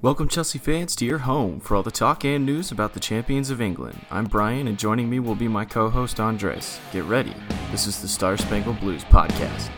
Welcome, Chelsea fans, to your home for all the talk and news about the champions of England. I'm Brian, and joining me will be my co host Andres. Get ready. This is the Star Spangled Blues podcast.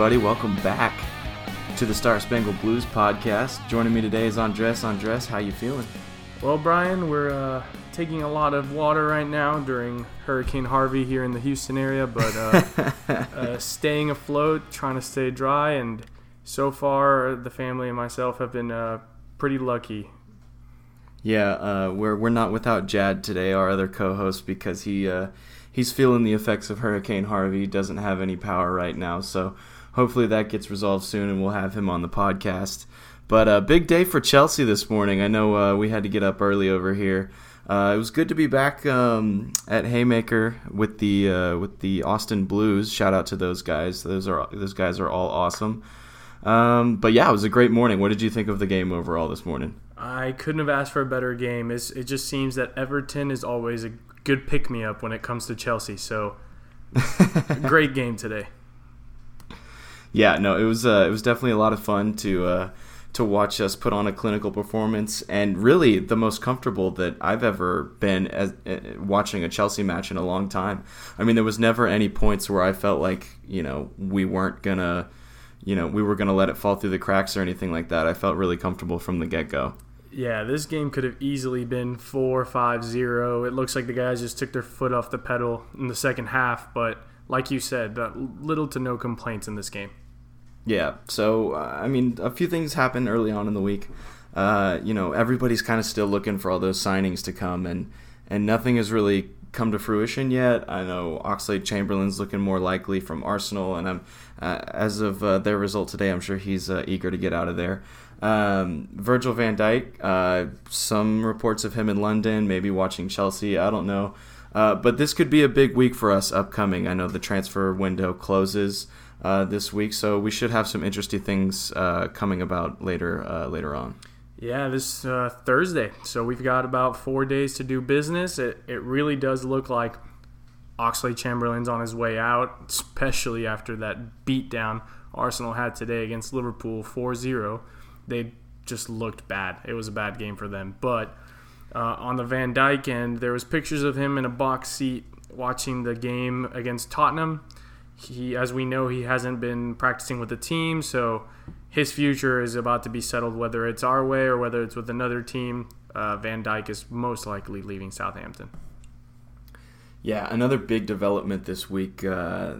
Everybody? Welcome back to the Star Spangled Blues podcast. Joining me today is Andres. Andres, how you feeling? Well, Brian, we're uh, taking a lot of water right now during Hurricane Harvey here in the Houston area, but uh, uh, staying afloat, trying to stay dry, and so far the family and myself have been uh, pretty lucky. Yeah, uh, we're we're not without Jad today, our other co-host, because he uh, he's feeling the effects of Hurricane Harvey. Doesn't have any power right now, so hopefully that gets resolved soon, and we'll have him on the podcast. But a uh, big day for Chelsea this morning. I know uh, we had to get up early over here. Uh, it was good to be back um, at Haymaker with the uh, with the Austin Blues. Shout out to those guys. Those are those guys are all awesome. Um, but yeah, it was a great morning. What did you think of the game overall this morning? I couldn't have asked for a better game. It's, it just seems that Everton is always a good pick me up when it comes to Chelsea. So, great game today. Yeah, no, it was uh, it was definitely a lot of fun to uh, to watch us put on a clinical performance, and really the most comfortable that I've ever been as uh, watching a Chelsea match in a long time. I mean, there was never any points where I felt like you know we weren't gonna, you know, we were gonna let it fall through the cracks or anything like that. I felt really comfortable from the get go. Yeah, this game could have easily been 4 5 0. It looks like the guys just took their foot off the pedal in the second half, but like you said, little to no complaints in this game. Yeah, so uh, I mean, a few things happened early on in the week. Uh, you know, everybody's kind of still looking for all those signings to come, and and nothing has really come to fruition yet. I know Oxlade Chamberlain's looking more likely from Arsenal, and I'm uh, as of uh, their result today, I'm sure he's uh, eager to get out of there. Um, Virgil Van Dijk, uh, some reports of him in London, maybe watching Chelsea. I don't know. But this could be a big week for us upcoming. I know the transfer window closes uh, this week, so we should have some interesting things uh, coming about later uh, later on. Yeah, this uh, Thursday. So we've got about four days to do business. It, it really does look like Oxlade Chamberlain's on his way out, especially after that beatdown Arsenal had today against Liverpool 4 0. They just looked bad. It was a bad game for them. But uh, on the Van Dijk end, there was pictures of him in a box seat watching the game against Tottenham. He, as we know, he hasn't been practicing with the team, so his future is about to be settled. Whether it's our way or whether it's with another team, uh, Van Dijk is most likely leaving Southampton. Yeah, another big development this week. Uh,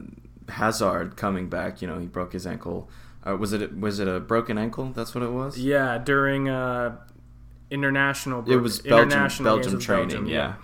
Hazard coming back. You know, he broke his ankle. Uh, was it was it a broken ankle? That's what it was. Yeah, during uh, international. It was Belgium Belgium training. Belgium, yeah.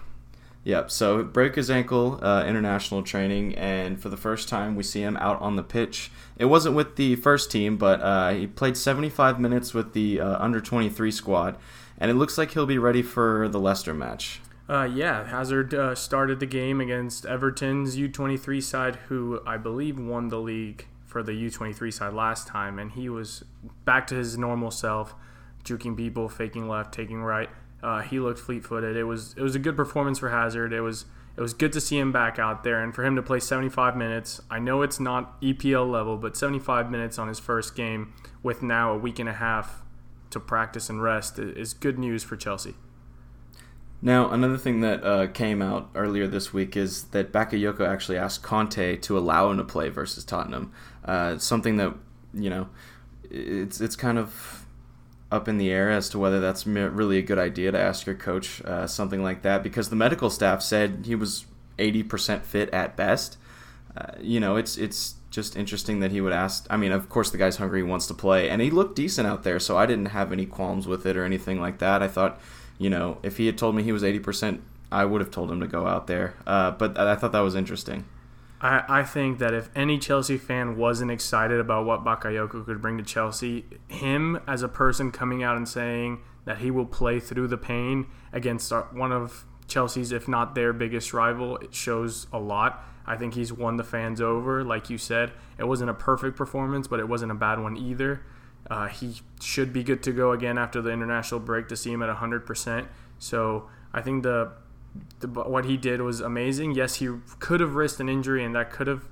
Yep. So broke his ankle, uh, international training, and for the first time we see him out on the pitch. It wasn't with the first team, but uh, he played 75 minutes with the uh, under 23 squad, and it looks like he'll be ready for the Leicester match. Uh, yeah, Hazard uh, started the game against Everton's U23 side, who I believe won the league for the U23 side last time, and he was back to his normal self, juking people, faking left, taking right. Uh, he looked fleet-footed. It was it was a good performance for Hazard. It was it was good to see him back out there, and for him to play 75 minutes. I know it's not EPL level, but 75 minutes on his first game with now a week and a half to practice and rest is good news for Chelsea. Now, another thing that uh, came out earlier this week is that Bakayoko actually asked Conte to allow him to play versus Tottenham. Uh, something that you know, it's it's kind of up in the air as to whether that's really a good idea to ask your coach uh, something like that because the medical staff said he was 80% fit at best. Uh, you know, it's it's just interesting that he would ask. I mean, of course, the guy's hungry, he wants to play, and he looked decent out there, so I didn't have any qualms with it or anything like that. I thought, you know, if he had told me he was 80%, I would have told him to go out there. Uh, but I thought that was interesting. I, I think that if any Chelsea fan wasn't excited about what Bakayoko could bring to Chelsea, him as a person coming out and saying that he will play through the pain against one of Chelsea's, if not their biggest rival, it shows a lot. I think he's won the fans over. Like you said, it wasn't a perfect performance, but it wasn't a bad one either. Uh, he should be good to go again after the international break to see him at 100%. So I think the, the what he did was amazing. Yes, he could have risked an injury, and that could have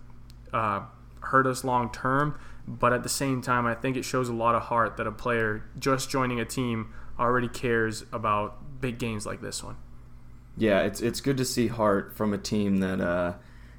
uh, hurt us long term. But at the same time, I think it shows a lot of heart that a player just joining a team already cares about big games like this one. Yeah, it's it's good to see heart from a team that uh,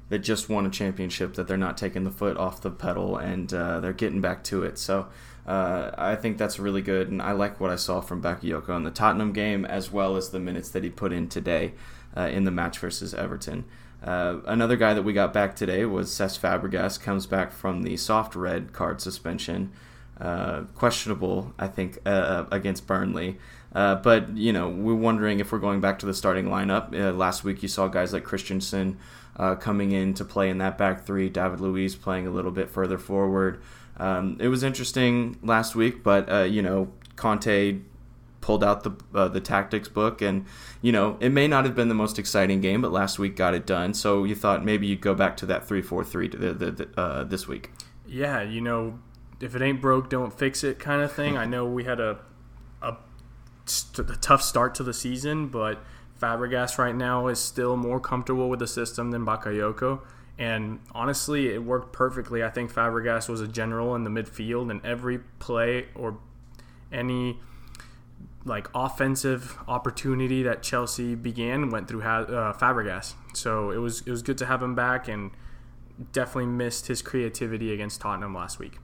that just won a championship. That they're not taking the foot off the pedal and uh, they're getting back to it. So uh, I think that's really good, and I like what I saw from Bakayoko in the Tottenham game as well as the minutes that he put in today uh, in the match versus Everton. Uh, another guy that we got back today was Cesc Fabregas. Comes back from the soft red card suspension, uh, questionable, I think, uh, against Burnley. Uh, but you know, we're wondering if we're going back to the starting lineup. Uh, last week, you saw guys like Christensen uh, coming in to play in that back three. David Luiz playing a little bit further forward. Um, it was interesting last week, but uh, you know, Conte pulled out the uh, the tactics book, and you know, it may not have been the most exciting game, but last week got it done. So you thought maybe you'd go back to that three four three this week. Yeah, you know, if it ain't broke, don't fix it kind of thing. I know we had a st- a tough start to the season, but Fabregas right now is still more comfortable with the system than Bakayoko. And honestly, it worked perfectly. I think Fabregas was a general in the midfield, and every play or any like offensive opportunity that Chelsea began went through uh, Fabregas. So it was it was good to have him back, and definitely missed his creativity against Tottenham last week.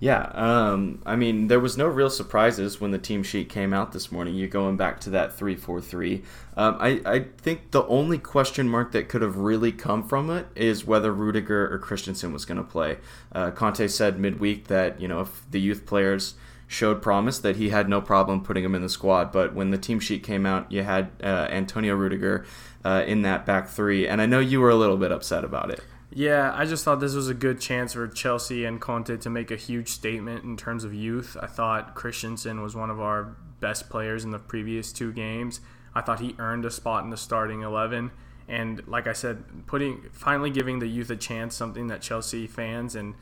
Yeah, um, I mean, there was no real surprises when the team sheet came out this morning. You're going back to that three-four-three. Um, I, I think the only question mark that could have really come from it is whether Rudiger or Christensen was going to play. Uh, Conte said midweek that you know if the youth players showed promise, that he had no problem putting them in the squad. But when the team sheet came out, you had uh, Antonio Rudiger uh, in that back three, and I know you were a little bit upset about it. Yeah, I just thought this was a good chance for Chelsea and Conte to make a huge statement in terms of youth. I thought Christensen was one of our best players in the previous two games. I thought he earned a spot in the starting 11. And like I said, putting finally giving the youth a chance, something that Chelsea fans and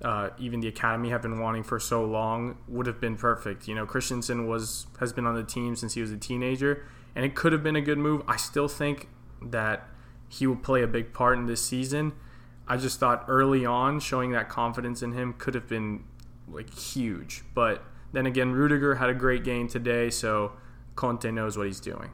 uh, even the academy have been wanting for so long, would have been perfect. You know, Christensen was has been on the team since he was a teenager, and it could have been a good move. I still think that he will play a big part in this season I just thought early on showing that confidence in him could have been like huge. But then again, Rudiger had a great game today, so Conte knows what he's doing.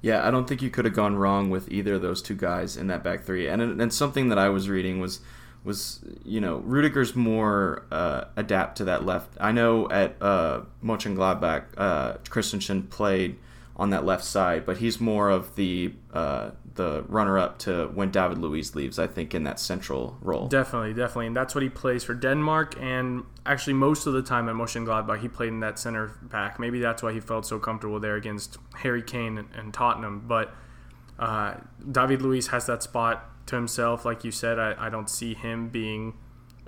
Yeah, I don't think you could have gone wrong with either of those two guys in that back three. And and something that I was reading was was you know Rudiger's more uh, adapt to that left. I know at uh, Mönchengladbach, uh, Christensen played on that left side, but he's more of the uh, the runner up to when David Luiz leaves. I think in that central role. Definitely, definitely, and that's what he plays for Denmark. And actually, most of the time at Mönchengladbach, he played in that center back. Maybe that's why he felt so comfortable there against Harry Kane and, and Tottenham. But uh, David Luiz has that spot to himself, like you said. I, I don't see him being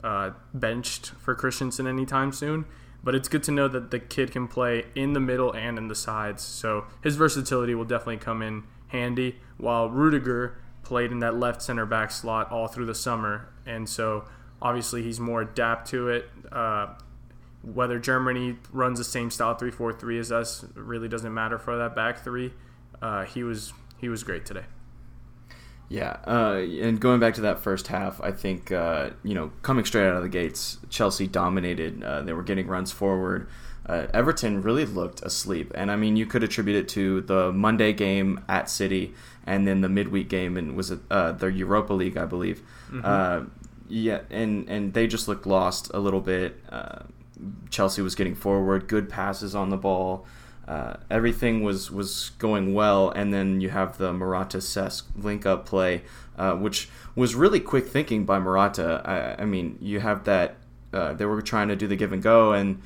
uh, benched for Christensen anytime soon. But it's good to know that the kid can play in the middle and in the sides. So his versatility will definitely come in handy. While Rudiger played in that left center back slot all through the summer, and so obviously he's more adapt to it. Uh, whether Germany runs the same style three four three as us really doesn't matter for that back three. Uh, he was he was great today. Yeah, uh, and going back to that first half, I think uh, you know coming straight out of the gates, Chelsea dominated. Uh, they were getting runs forward. Uh, Everton really looked asleep, and I mean you could attribute it to the Monday game at City, and then the midweek game and was it uh, the Europa League, I believe. Mm-hmm. Uh, yeah, and and they just looked lost a little bit. Chelsea was getting forward, good passes on the ball uh, everything was was going well, and then you have the Morata Cesc link up play, uh, which was really quick thinking by Morata. I, I mean, you have that uh, they were trying to do the give and go, and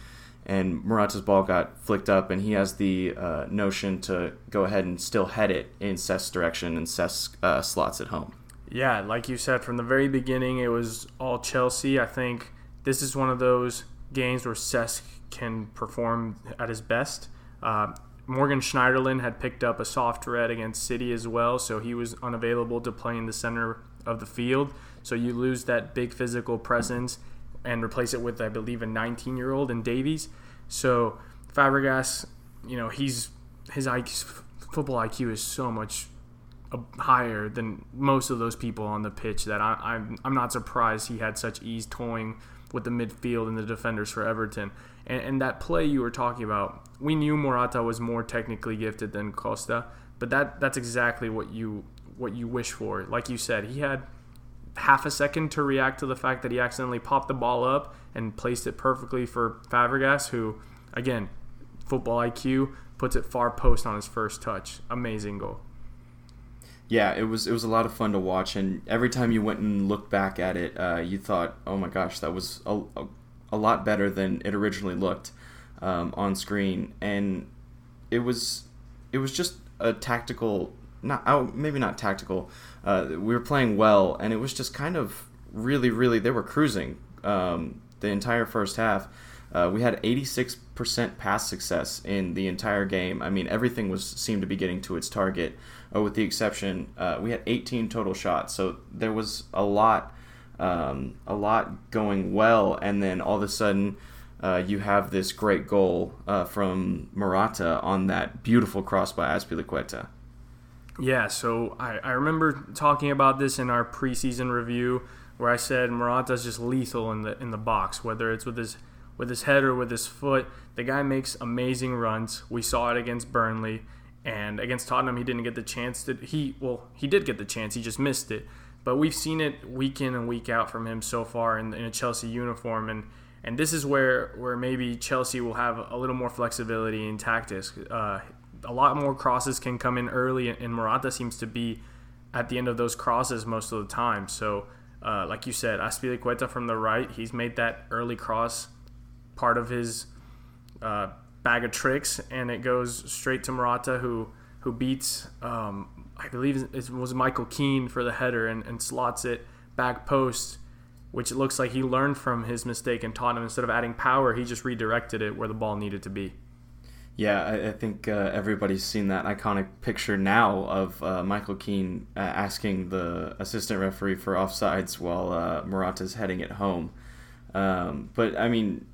and Morata's ball got flicked up, and he has the uh, notion to go ahead and still head it in Cesc's direction, and Cesc uh, slots it home. Yeah, like you said, from the very beginning, it was all Chelsea. I think this is one of those games where Cesc can perform at his best. Uh, Morgan Schneiderlin had picked up a soft red against City as well, so he was unavailable to play in the center of the field. So you lose that big physical presence and replace it with, I believe, a 19 year old in Davies. So Fabregas, you know, he's his IQ, football IQ is so much uh, higher than most of those people on the pitch that I, I'm I'm not surprised he had such ease toying with the midfield and the defenders for Everton. And, and that play you were talking about, we knew Morata was more technically gifted than Costa, but that that's exactly what you what you wish for. Like you said, he had half a second to react to the fact that he accidentally popped the ball up and placed it perfectly for Fabregas, who, again, football IQ puts it far post on his first touch. Amazing goal. Yeah, it was it was a lot of fun to watch, and every time you went and looked back at it, uh, you thought, "Oh my gosh, that was a, a, a lot better than it originally looked um, on screen." And it was it was just a tactical, not oh, maybe not tactical. Uh, we were playing well, and it was just kind of really, really they were cruising um, the entire first half. Uh, we had 86% pass success in the entire game. I mean, everything was seemed to be getting to its target, uh, with the exception uh, we had 18 total shots. So there was a lot, um, a lot going well, and then all of a sudden. Uh, you have this great goal uh, from Morata on that beautiful cross by Azpilicueta. Yeah, so I, I remember talking about this in our preseason review where I said Morata's just lethal in the in the box, whether it's with his with his head or with his foot. The guy makes amazing runs. We saw it against Burnley and against Tottenham he didn't get the chance to he well, he did get the chance, he just missed it. But we've seen it week in and week out from him so far in, in a Chelsea uniform and and this is where where maybe Chelsea will have a little more flexibility in tactics. Uh, a lot more crosses can come in early, and Morata seems to be at the end of those crosses most of the time. So, uh, like you said, Azpilicueta from the right, he's made that early cross part of his uh, bag of tricks, and it goes straight to Morata, who who beats um, I believe it was Michael Keane for the header and, and slots it back post which looks like he learned from his mistake in Tottenham. Instead of adding power, he just redirected it where the ball needed to be. Yeah, I, I think uh, everybody's seen that iconic picture now of uh, Michael Keane uh, asking the assistant referee for offsides while uh, Morata's heading it home. Um, but I mean,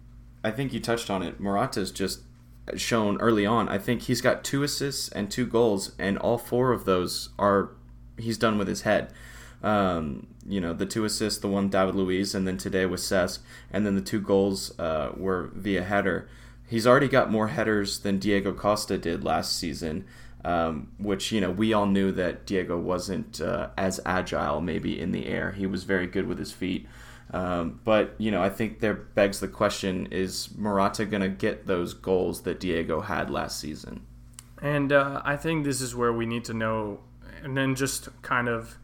I think you touched on it. Morata's just shown early on. I think he's got two assists and two goals, and all four of those are he's done with his head. Um, you know, the two assists, the one David Luiz, and then today with Cesc, and then the two goals uh, were via header. He's already got more headers than Diego Costa did last season, um, which, you know, we all knew that Diego wasn't uh, as agile maybe in the air. He was very good with his feet. Um, but, you know, I think there begs the question is Morata going to get those goals that Diego had last season? And uh, I think this is where we need to know, and then just kind of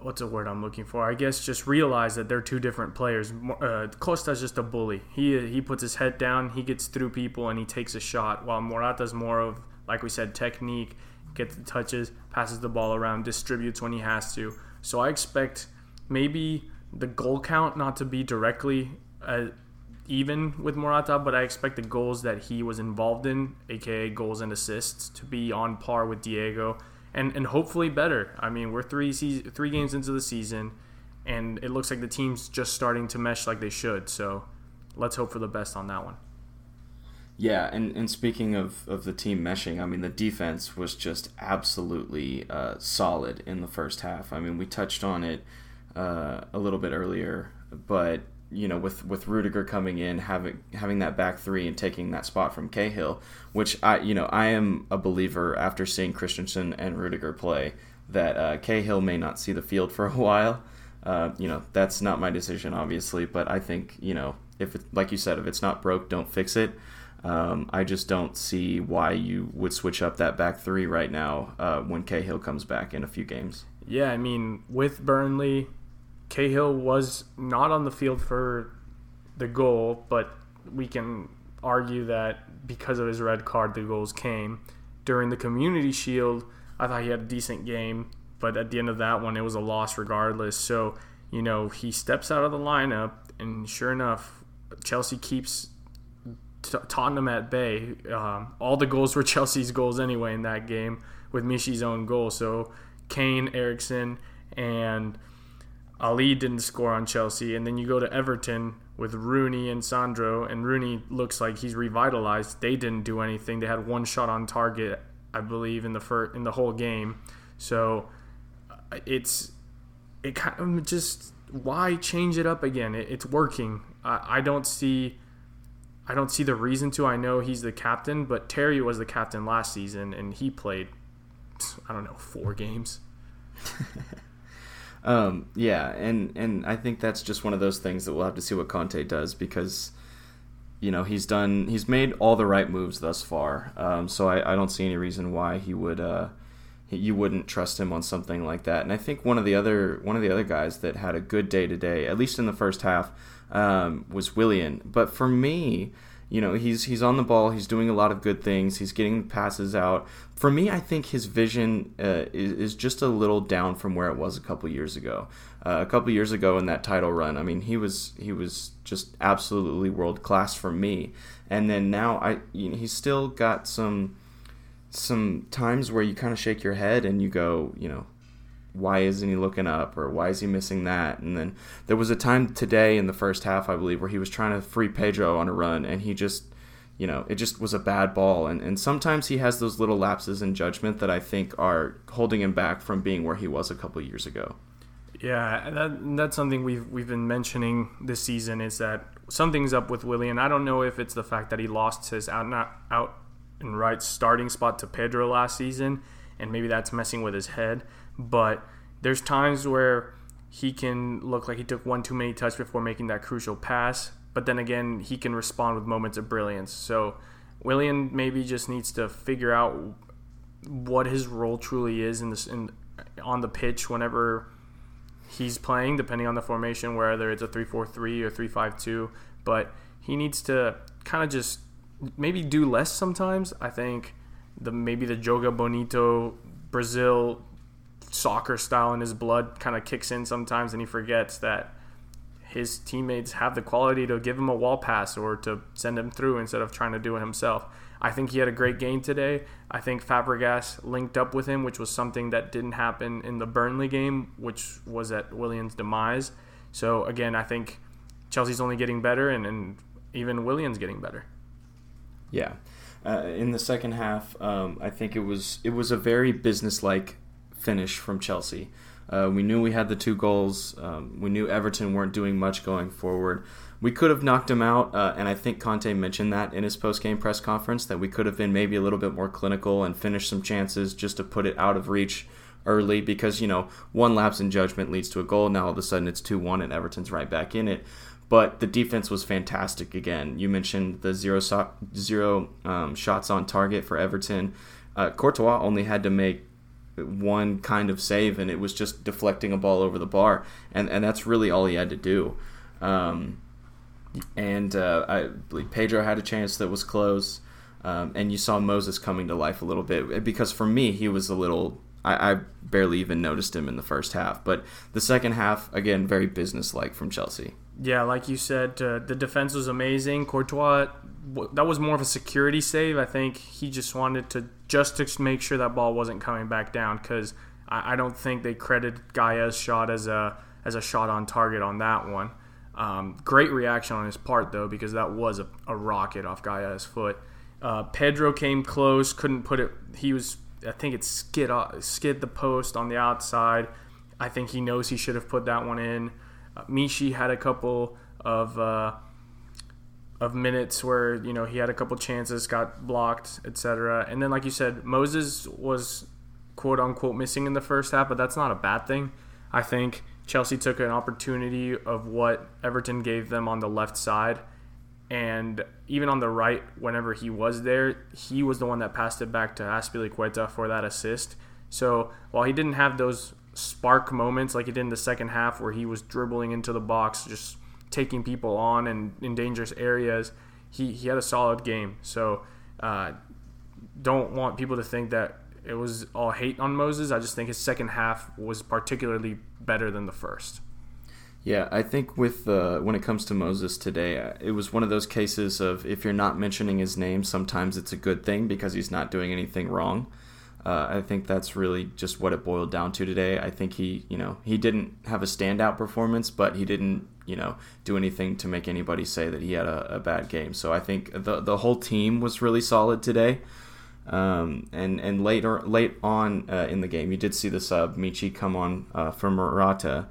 what's a word I'm looking for? I guess just realize that they're two different players. Uh, Costa's just a bully. He he puts his head down, he gets through people, and he takes a shot. While Morata's more of, like we said, technique, gets the touches, passes the ball around, distributes when he has to. So I expect maybe the goal count not to be directly uh, even with Morata, but I expect the goals that he was involved in, aka goals and assists, to be on par with Diego and and hopefully better. I mean, we're three se- three games into the season, and it looks like the team's just starting to mesh like they should. So let's hope for the best on that one. Yeah, and, and speaking of, of the team meshing, I mean, the defense was just absolutely uh, solid in the first half. I mean, we touched on it uh, a little bit earlier, but you know, with with Rudiger coming in, having having that back three and taking that spot from Cahill, which I you know I am a believer after seeing Christensen and Rudiger play that uh, Cahill may not see the field for a while. Uh, you know, that's not my decision, obviously, but I think you know if it, like you said, if it's not broke, don't fix it. Um, I just don't see why you would switch up that back three right now uh, when Cahill comes back in a few games. Yeah, I mean, with Burnley, Cahill was not on the field for the goal, but we can argue that because of his red card, the goals came. During the Community Shield, I thought he had a decent game, but at the end of that one, it was a loss regardless. So, you know, he steps out of the lineup, and sure enough, Chelsea keeps Tottenham at bay. Um, all the goals were Chelsea's goals anyway in that game, with Michy's own goal. So, Kane, Eriksen, and Alli didn't score on Chelsea, and then you go to Everton with Rooney and Sandro, and Rooney looks like he's revitalized. They didn't do anything. They had one shot on target, I believe, in the first, in the whole game. So uh, it's it kind of just why change it up again? It, it's working. I, I don't see. I don't see the reason to. I know he's the captain, but Terry was the captain last season, and he played, I don't know, four games. Um, yeah, and and I think that's just one of those things that we'll have to see what Conte does because you know he's done he's made all the right moves thus far. Um, so I, I don't see any reason why he would uh, you wouldn't trust him on something like that. And I think one of the other one of the other guys that had a good day today, at least in the first half, um, was Willian. But for me, you know, he's he's on the ball. He's doing a lot of good things. He's getting passes out. For me, I think his vision uh, is, is just a little down from where it was a couple years ago. Uh, a couple years ago in that title run, I mean, he was he was just absolutely world class for me. And then now, I you know, he's still got some some times where you kind of shake your head and you go, you know, why isn't he looking up or why is he missing that? And then there was a time today in the first half, I believe, where he was trying to free Pedro on a run and he just, you know, it just was a bad ball. And, and sometimes he has those little lapses in judgment that I think are holding him back from being where he was a couple years ago. Yeah, that, that's something we've we've been mentioning this season is that something's up with Willian. I don't know if it's the fact that he lost his out not out and right starting spot to Pedro last season, and maybe that's messing with his head but there's times where he can look like he took one too many touches before making that crucial pass. But then again, he can respond with moments of brilliance. So Willian maybe just needs to figure out what his role truly is in this in on the pitch whenever he's playing, depending on the formation, whether it's a three-four-three or three-five-two. But he needs to kind of just maybe do less sometimes. I think the maybe the Joga Bonito Brazil soccer style in his blood kind of kicks in sometimes and he forgets that his teammates have the quality to give him a wall pass or to send him through instead of trying to do it himself. I think he had a great game today. I think Fabregas linked up with him, which was something that didn't happen in the Burnley game, which was at Willian's demise. So again, I think Chelsea's only getting better, and, and even Williams getting better. Yeah, uh, in the second half, um, I think it was it was a very businesslike finish from Chelsea. Uh, we knew we had the two goals. Um, we knew Everton weren't doing much going forward. We could have knocked them out, uh, and I think Conte mentioned that in his post-game press conference that we could have been maybe a little bit more clinical and finished some chances just to put it out of reach early because you know one lapse in judgment leads to a goal. Now all of a sudden it's two-one and Everton's right back in it. But the defense was fantastic again. You mentioned the zero so- zero um, shots on target for Everton. Uh, Courtois only had to make one kind of save, and it was just deflecting a ball over the bar, and and that's really all he had to do. Um, and uh, I believe Pedro had a chance that was close, um, and you saw Moses coming to life a little bit because for me he was a little. I, I barely even noticed him in the first half, but the second half again very businesslike from Chelsea. Yeah, like you said, uh, the defense was amazing. Courtois, that was more of a security save. I think he just wanted to just to make sure that ball wasn't coming back down because I, I, don't think they credited Gayà's shot as a as a shot on target on that one. Um, great reaction on his part though because that was a, a rocket off Gayà's foot. Uh, Pedro came close, couldn't put it. He was I think it skid skid the post on the outside. I think he knows he should have put that one in. Michy had a couple of uh, of minutes where you know he had a couple chances, got blocked, etc. And then, like you said, Moses was quote unquote missing in the first half, but that's not a bad thing. I think Chelsea took an opportunity of what Everton gave them on the left side. And even on the right, whenever he was there, he was the one that passed it back to Azpilicueta for that assist. So while he didn't have those spark moments like he did in the second half where he was dribbling into the box, just taking people on and in dangerous areas. he, he had a solid game. So uh, don't want people to think that it was all hate on Moses. I just think his second half was particularly better than the first. Yeah, I think with uh, when it comes to Moses today, uh, it was one of those cases of if you're not mentioning his name, sometimes it's a good thing because he's not doing anything wrong. Uh, I think that's really just what it boiled down to today. I think he, you know, he didn't have a standout performance, but he didn't, you know, do anything to make anybody say that he had a, a bad game. So I think the the whole team was really solid today. Um, and and later late on uh, in the game, you did see the sub Michy come on uh, for Morata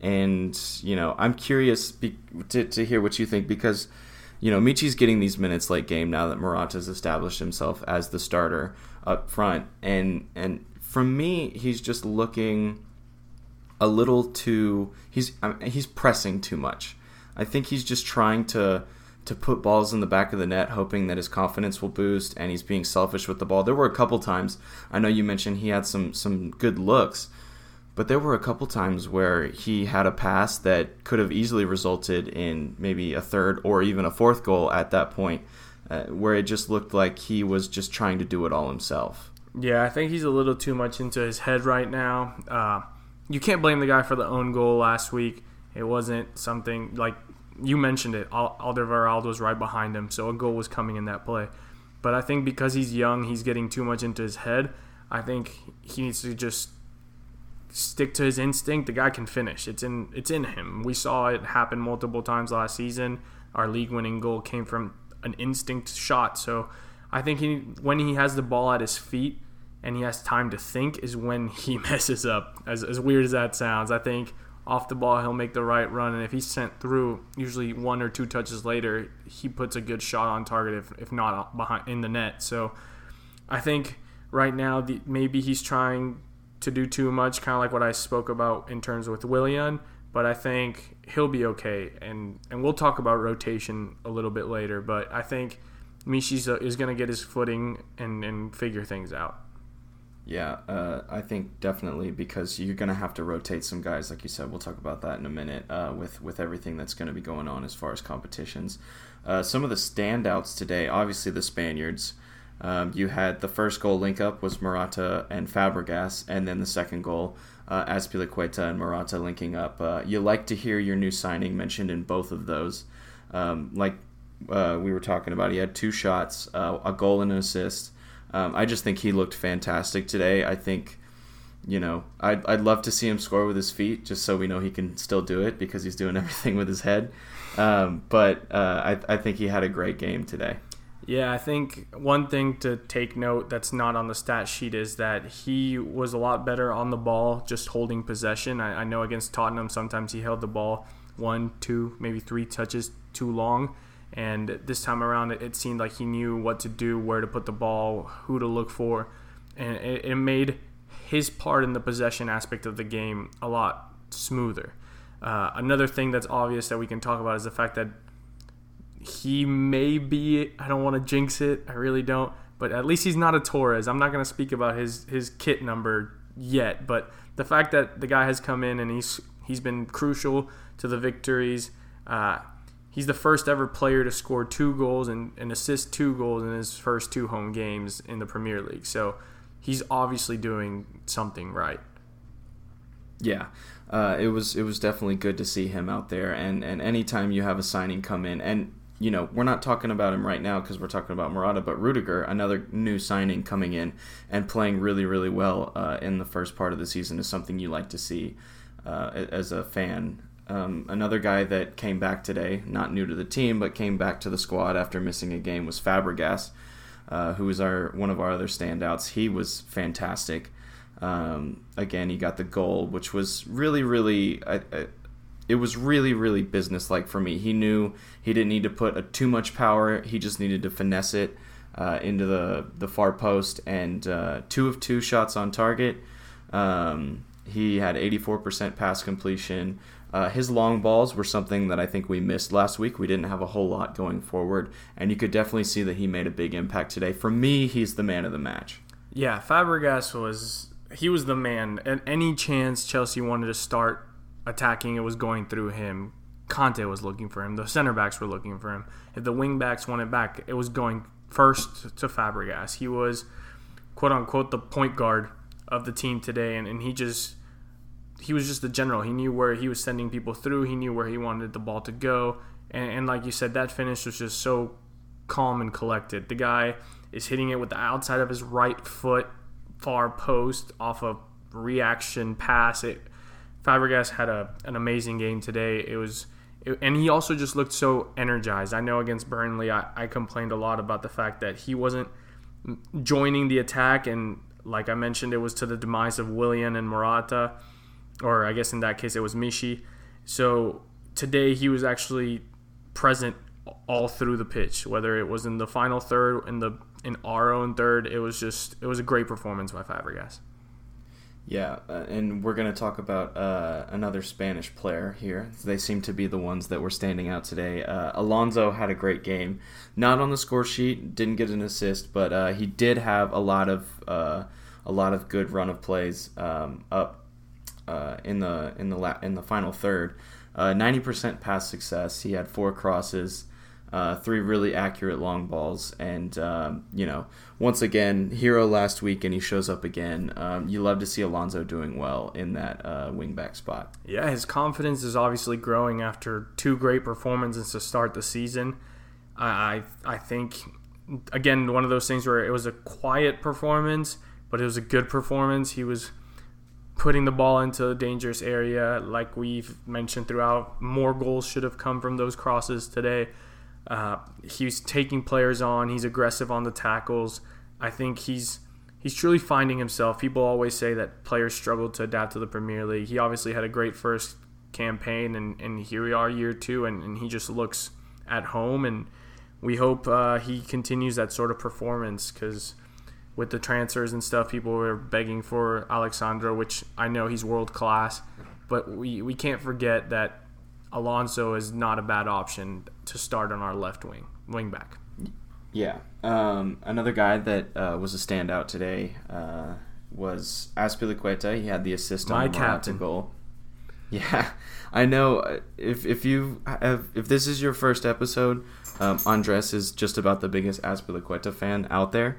and you know I'm curious be- to, to hear what you think because you know Michy's getting these minutes late game now that Morata's established himself as the starter up front, and and for me he's just looking a little too he's he's pressing too much. I think he's just trying to to put balls in the back of the net, hoping that his confidence will boost, and he's being selfish with the ball. There were a couple times I know you mentioned he had some some good looks but there were a couple times where he had a pass that could have easily resulted in maybe a third or even a fourth goal at that point, uh, where it just looked like he was just trying to do it all himself. Yeah, I think he's a little too much into his head right now. Uh, you can't blame the guy for the own goal last week. It wasn't something like you mentioned it. Alderweireld was right behind him, so a goal was coming in that play. But I think because he's young, he's getting too much into his head. I think he needs to just stick to his instinct, the guy can finish. It's in it's in him. We saw it happen multiple times last season. Our league-winning goal came from an instinct shot. So I think he when he has the ball at his feet and he has time to think is when he messes up. As as weird as that sounds, I think off the ball he'll make the right run and if he's sent through usually one or two touches later he puts a good shot on target if, if not behind in the net so i think right now the, maybe he's trying to do too much, kind of like what I spoke about in terms with Willian. But I think he'll be okay, and and we'll talk about rotation a little bit later. But I think Michy is going to get his footing and and figure things out. Yeah, uh, I think definitely because you're going to have to rotate some guys, like you said. We'll talk about that in a minute uh, with with everything that's going to be going on as far as competitions. Uh, some of the standouts today, obviously the Spaniards. Um, you had the first goal link up was Morata and Fabregas, and then the second goal, uh, and Morata linking up. Uh, you like to hear your new signing mentioned in both of those. Um, like uh, we were talking about, he had two shots, uh, a goal and an assist. Um, I just think he looked fantastic today. I think, you know, I'd, I'd love to see him score with his feet just so we know he can still do it because he's doing everything with his head. Um, but uh, I, I think he had a great game today. Yeah, I think one thing to take note that's not on the stat sheet is that he was a lot better on the ball, just holding possession. I, I, know against Tottenham, sometimes he held the ball one, two, maybe three touches too long. And this time around, it, it seemed like he knew what to do, where to put the ball, who to look for. And it, it made his part in the possession aspect of the game a lot smoother. Uh, another thing that's obvious that we can talk about is the fact that he may be. I don't want to jinx it. I really don't. But at least he's not a Torres. I'm not going to speak about his his kit number yet. But the fact that the guy has come in and he's he's been crucial to the victories. Uh, he's the first ever player to score two goals and, and assist two goals in his first two home games in the Premier League. So he's obviously doing something right. Yeah, uh, it was it was definitely good to see him out there. And and anytime you have a signing come in, and you know, we're not talking about him right now because we're talking about Morata, but Rudiger, another new signing coming in and playing really, really well uh, in the first part of the season is something you like to see uh, as a fan. Um, another guy that came back today, not new to the team, but came back to the squad after missing a game was Fabregas, uh, who was our one of our other standouts. He was fantastic. Um, again, he got the goal, which was really, really. I, I, it was really really businesslike for me. He knew he didn't need to put a, too much power. He just needed to finesse it uh, into the the far post and uh, two of two shots on target. Um, he had 84% pass completion. Uh, his long balls were something that I think we missed last week. We didn't have a whole lot going forward, and you could definitely see that he made a big impact today. For me, he's the man of the match. Yeah, Fabregas was he was the man. At any chance Chelsea wanted to start attacking, it was going through him. Conte was looking for him. The center backs were looking for him. If the wing backs wanted back, it was going first to Fabregas. He was, quote unquote, the point guard of the team today, and, and he just he was just the general. He knew where he was sending people through. He knew where he wanted the ball to go, and, and like you said, that finish was just so calm and collected. The guy is hitting it with the outside of his right foot, far post off a reaction pass. It Fabregas had a an amazing game today. It was. It, and he also just looked so energized. I know against Burnley, I, I complained a lot about the fact that he wasn't joining the attack, and like I mentioned, it was to the demise of Willian and Morata, or I guess in that case it was Michy. So today he was actually present all through the pitch, whether it was in the final third, in the in our own third. It was just it was a great performance by Fabregas. Yeah, uh, and we're going to talk about uh, another Spanish player here. They seem to be the ones that were standing out today. Uh, Alonso had a great game, not on the score sheet, didn't get an assist, but uh, he did have a lot of uh, a lot of good run of plays um, up uh, in the in the la- in the final third. Ninety percent pass success. He had four crosses uh, three really accurate long balls, and um, you know, once again, hero last week, and he shows up again. Um, you love to see Alonso doing well in that uh, wingback spot. Yeah, his confidence is obviously growing after two great performances to start the season. I I, I think again one of those things where it was a quiet performance, but it was a good performance. He was putting the ball into a dangerous area, like we've mentioned throughout. More goals should have come from those crosses today. Uh, he's taking players on. He's aggressive on the tackles. I think he's he's truly finding himself. People always say that players struggle to adapt to the Premier League. He obviously had a great first campaign, and, and here we are, year two, and, and he just looks at home. And we hope uh, he continues that sort of performance because with the transfers and stuff, people were begging for Alex Sandro, which I know he's world class. But we, we can't forget that Alonso is not a bad option to start on our left wing, wing back. Yeah. Um, another guy that uh, was a standout today uh, was Azpilicueta. He had the assist My on the captain. goal. Yeah, I know. If if you have, if this is your first episode, um, Andres is just about the biggest Azpilicueta fan out there.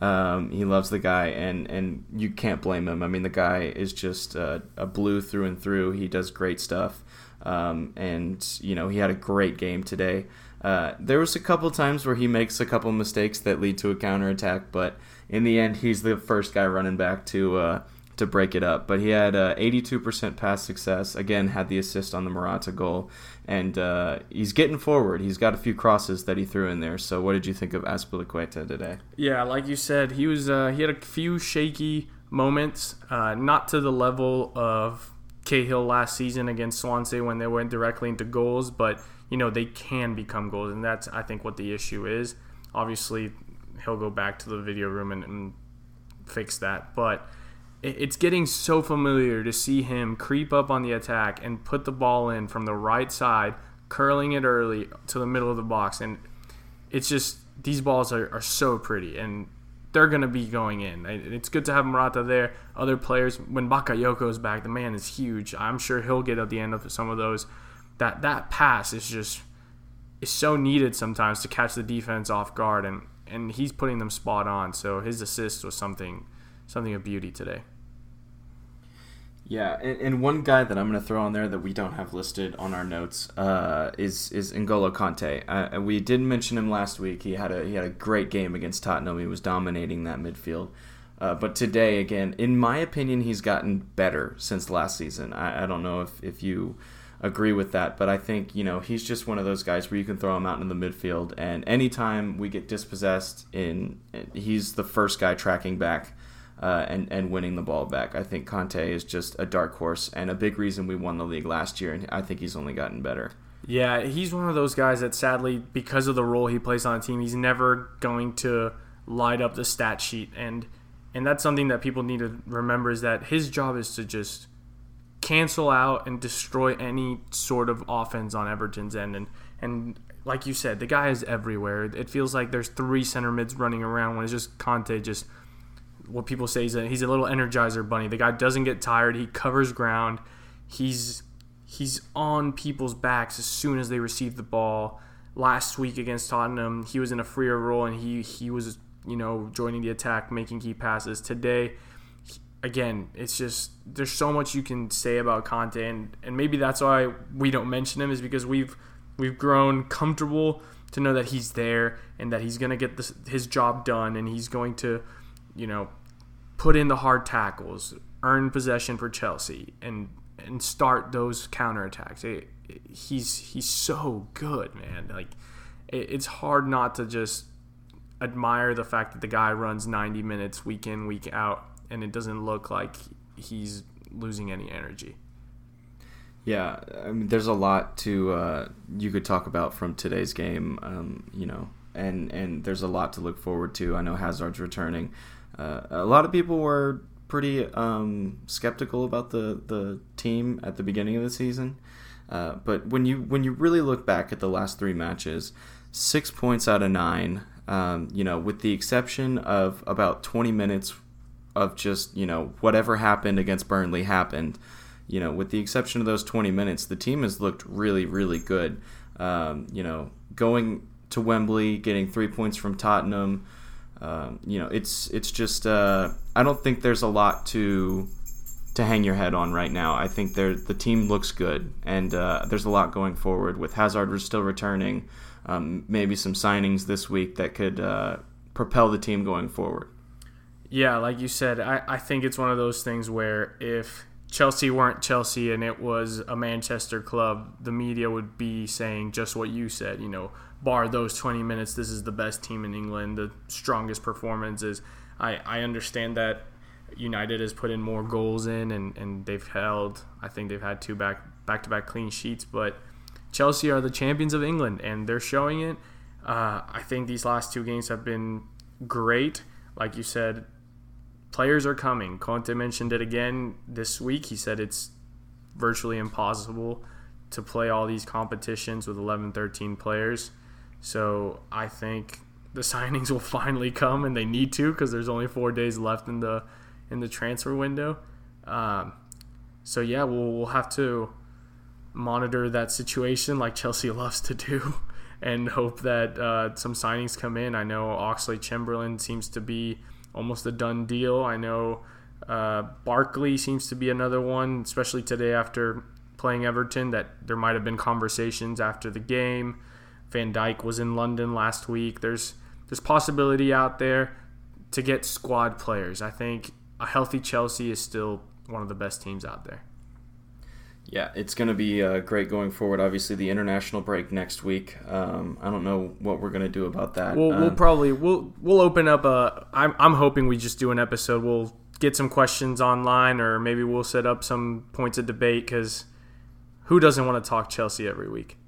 Um, he loves the guy, and, and you can't blame him. I mean, the guy is just uh, a blue through and through. He does great stuff. Um, and you know he had a great game today. Uh, there was a couple times where he makes a couple mistakes that lead to a counterattack, but in the end, he's the first guy running back to uh, to break it up. But he had uh, 82% pass success. Again, had the assist on the Morata goal, and uh, he's getting forward. He's got a few crosses that he threw in there. So, what did you think of Azpilicueta today? Yeah, like you said, he was uh, he had a few shaky moments, uh, not to the level of Cahill last season against Swansea when they went directly into goals, but you know they can become goals, and that's I think what the issue is. Obviously, he'll go back to the video room and, and fix that, but it's getting so familiar to see him creep up on the attack and put the ball in from the right side, curling it early to the middle of the box, and it's just these balls are, are so pretty and they're going to be going in. It's good to have Morata there. Other players, when Bakayoko's back, the man is huge. I'm sure he'll get at the end of some of those. That that pass is just is so needed sometimes to catch the defense off guard, and and he's putting them spot on. So his assist was something something of beauty today. Yeah, and, and one guy that I'm going to throw on there that we don't have listed on our notes uh, is is N'Golo Kante. Uh, we did mention him last week. He had a he had a great game against Tottenham. He was dominating that midfield. Uh, but today, again, in my opinion, he's gotten better since last season. I, I don't know if, if you agree with that, but I think you know he's just one of those guys where you can throw him out in the midfield, and anytime we get dispossessed, in he's the first guy tracking back uh, and and winning the ball back. I think Kante is just a dark horse and a big reason we won the league last year, and I think he's only gotten better. Yeah, he's one of those guys that sadly, because of the role he plays on a team, he's never going to light up the stat sheet, and and that's something that people need to remember is that his job is to just cancel out and destroy any sort of offense on Everton's end, and and like you said, the guy is everywhere. It feels like there's three center mids running around when it's just Kante just what people say he's a, he's a little energizer bunny. The guy doesn't get tired. He covers ground. He's he's on people's backs as soon as they receive the ball. Last week against Tottenham, he was in a freer role and he he was you know joining the attack, making key passes. Today, again, it's just there's so much you can say about Kante, and, and maybe that's why we don't mention him is because we've we've grown comfortable to know that he's there and that he's going to get this, his job done and he's going to, you know, put in the hard tackles, earn possession for Chelsea, and and start those counterattacks. It, it, he's he's so good, man. Like it, it's hard not to just admire the fact that the guy runs 90 minutes week in week out, and it doesn't look like he's losing any energy. Yeah, I mean, there's a lot to uh, you could talk about from today's game. Um, you know, and and there's a lot to look forward to. I know Hazard's returning. Uh, a lot of people were pretty um, skeptical about the the team at the beginning of the season, uh, but when you when you really look back at the last three matches, six points out of nine. Um, you know, with the exception of about 20 minutes of just you know whatever happened against Burnley happened you know, with the exception of those 20 minutes, the team has looked really, really good. Um, you know, going to Wembley, getting three points from Tottenham. Um, you know, it's it's just uh, I don't think there's a lot to to hang your head on right now. I think the team looks good, and uh, there's a lot going forward with Hazard still returning. Um, maybe some signings this week that could uh, propel the team going forward. Yeah, like you said, I, I think it's one of those things where if Chelsea weren't Chelsea and it was a Manchester club, the media would be saying just what you said. You know, bar those 20 minutes, this is the best team in England, the strongest performances. I, I understand that United has put in more goals in and, and they've held, I think they've had two back back to back clean sheets, but Chelsea are the champions of England and they're showing it. Uh, I think these last two games have been great. Like you said, players are coming. Conte mentioned it again this week. He said it's virtually impossible to play all these competitions with 11, 13 players. So I think the signings will finally come, and they need to because there's only four days left in the in the transfer window. Um, so yeah, we'll we'll have to monitor that situation like Chelsea loves to do, and hope that uh, some signings come in. I know Oxlade Chamberlain seems to be almost a done deal. I know uh, Barkley seems to be another one, especially today after playing Everton, that there might have been conversations after the game. Van Dijk was in London last week. There's there's possibility out there to get squad players. I think a healthy Chelsea is still one of the best teams out there. Yeah, it's going to be uh, great going forward. Obviously, the international break next week. Um, I don't know what we're going to do about that. We'll, um, we'll probably we'll we'll open up a. I'm I'm hoping we just do an episode. We'll get some questions online, or maybe we'll set up some points of debate because who doesn't want to talk Chelsea every week?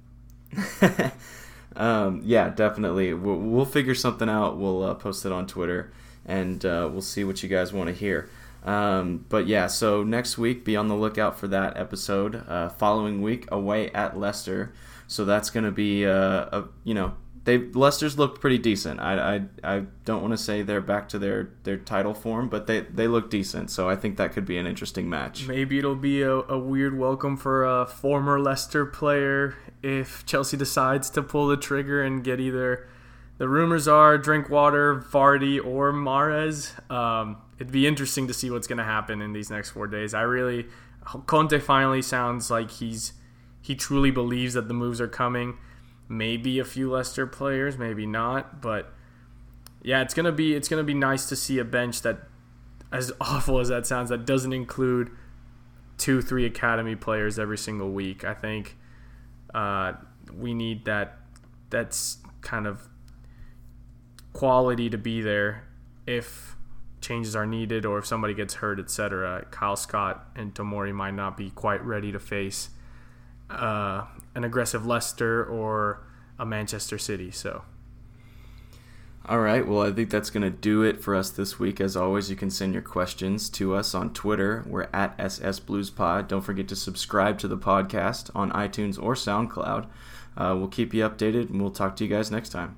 um, yeah, definitely. We'll, we'll, figure something out. We'll uh, post it on Twitter, and uh, we'll see what you guys want to hear. Um, but yeah, so next week, be on the lookout for that episode. Uh, following week, away at Leicester. So that's going to be, uh, a, you know, they Leicester's looked pretty decent. I, I, I don't want to say they're back to their, their title form, but they, they look decent. So I think that could be an interesting match. Maybe it'll be a, a weird welcome for a former Leicester player if Chelsea decides to pull the trigger and get either the rumors are Drinkwater, Vardy, or Mahrez. Um, it'd be interesting to see what's going to happen in these next four days. I really, Conte finally sounds like he's he truly believes that the moves are coming. Maybe a few Leicester players, maybe not, but yeah, it's gonna be it's gonna be nice to see a bench that, as awful as that sounds, that doesn't include two, three academy players every single week. I think uh, we need that. That's kind of quality to be there if changes are needed or if somebody gets hurt, etc. Kyle Scott and Tomori might not be quite ready to face uh, an aggressive Leicester or a Manchester City. So. All right. Well, I think that's going to do it for us this week. As always, you can send your questions to us on Twitter. We're at SS Blues Pod. Don't forget to subscribe to the podcast on iTunes or SoundCloud. Uh, we'll keep you updated, and we'll talk to you guys next time.